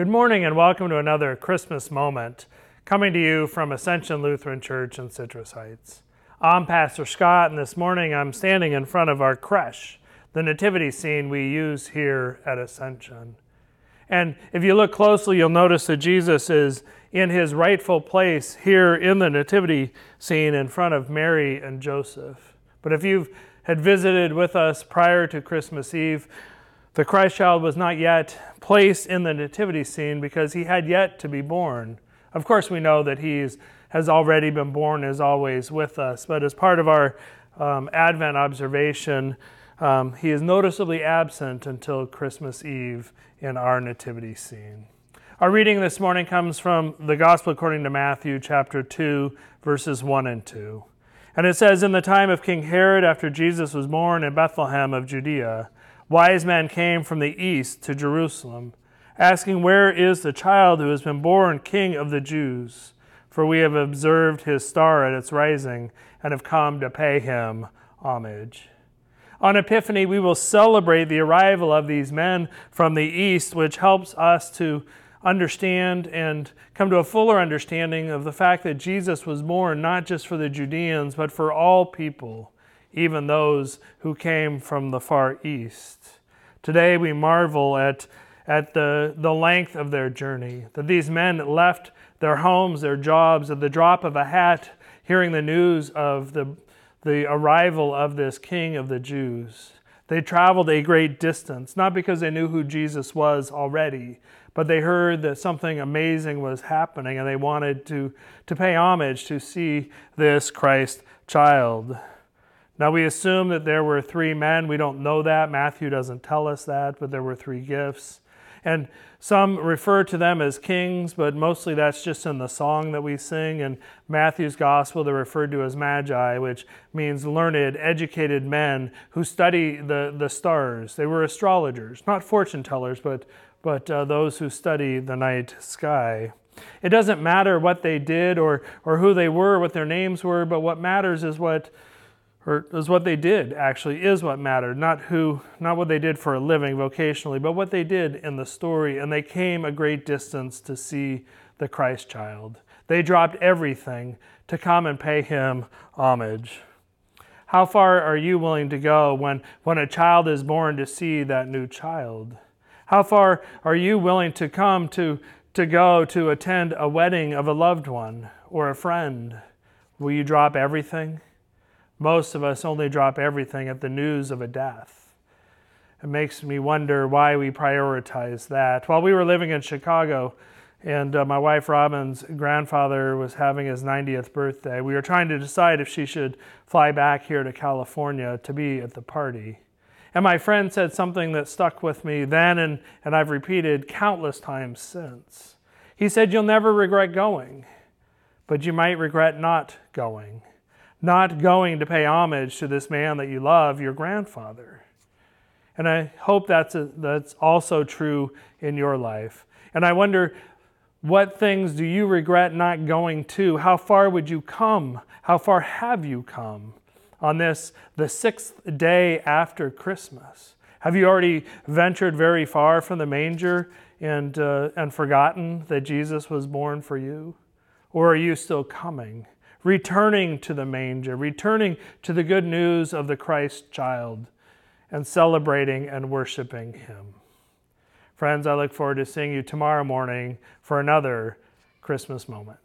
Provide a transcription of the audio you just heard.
Good morning and welcome to another Christmas moment coming to you from Ascension Lutheran Church in Citrus Heights. I'm Pastor Scott, and this morning I'm standing in front of our creche, the nativity scene we use here at Ascension. And if you look closely, you'll notice that Jesus is in his rightful place here in the nativity scene in front of Mary and Joseph. But if you've had visited with us prior to Christmas Eve, the Christ child was not yet placed in the nativity scene because he had yet to be born. Of course, we know that he has already been born, is always with us, but as part of our um, Advent observation, um, he is noticeably absent until Christmas Eve in our nativity scene. Our reading this morning comes from the Gospel according to Matthew, chapter 2, verses 1 and 2. And it says, In the time of King Herod, after Jesus was born in Bethlehem of Judea, wise men came from the east to Jerusalem, asking, Where is the child who has been born King of the Jews? For we have observed his star at its rising and have come to pay him homage. On Epiphany, we will celebrate the arrival of these men from the east, which helps us to understand and come to a fuller understanding of the fact that Jesus was born not just for the Judeans, but for all people even those who came from the far east. Today we marvel at, at the, the length of their journey, that these men left their homes, their jobs, at the drop of a hat, hearing the news of the, the arrival of this king of the Jews. They traveled a great distance, not because they knew who Jesus was already, but they heard that something amazing was happening and they wanted to, to pay homage to see this Christ child. Now, we assume that there were three men. We don't know that. Matthew doesn't tell us that, but there were three gifts. And some refer to them as kings, but mostly that's just in the song that we sing. In Matthew's gospel, they're referred to as magi, which means learned, educated men who study the, the stars. They were astrologers, not fortune tellers, but, but uh, those who study the night sky. It doesn't matter what they did or, or who they were, what their names were, but what matters is what or is what they did actually is what mattered not who not what they did for a living vocationally but what they did in the story. And they came a great distance to see the christ child. They dropped everything to come and pay him homage. How far are you willing to go when when a child is born to see that new child? How far are you willing to come to to go to attend a wedding of a loved one or a friend? Will you drop everything most of us only drop everything at the news of a death. It makes me wonder why we prioritize that. While we were living in Chicago, and uh, my wife Robin's grandfather was having his 90th birthday. We were trying to decide if she should fly back here to California to be at the party. And my friend said something that stuck with me then, and, and I've repeated countless times since. He said, You'll never regret going, but you might regret not going not going to pay homage to this man that you love, your grandfather. And I hope that's, a, that's also true in your life. And I wonder, what things do you regret not going to? How far would you come? How far have you come on this, the sixth day after Christmas? Have you already ventured very far from the manger and, uh, and forgotten that Jesus was born for you? Or are you still coming? Returning to the manger, returning to the good news of the Christ child, and celebrating and worshiping him. Friends, I look forward to seeing you tomorrow morning for another Christmas moment.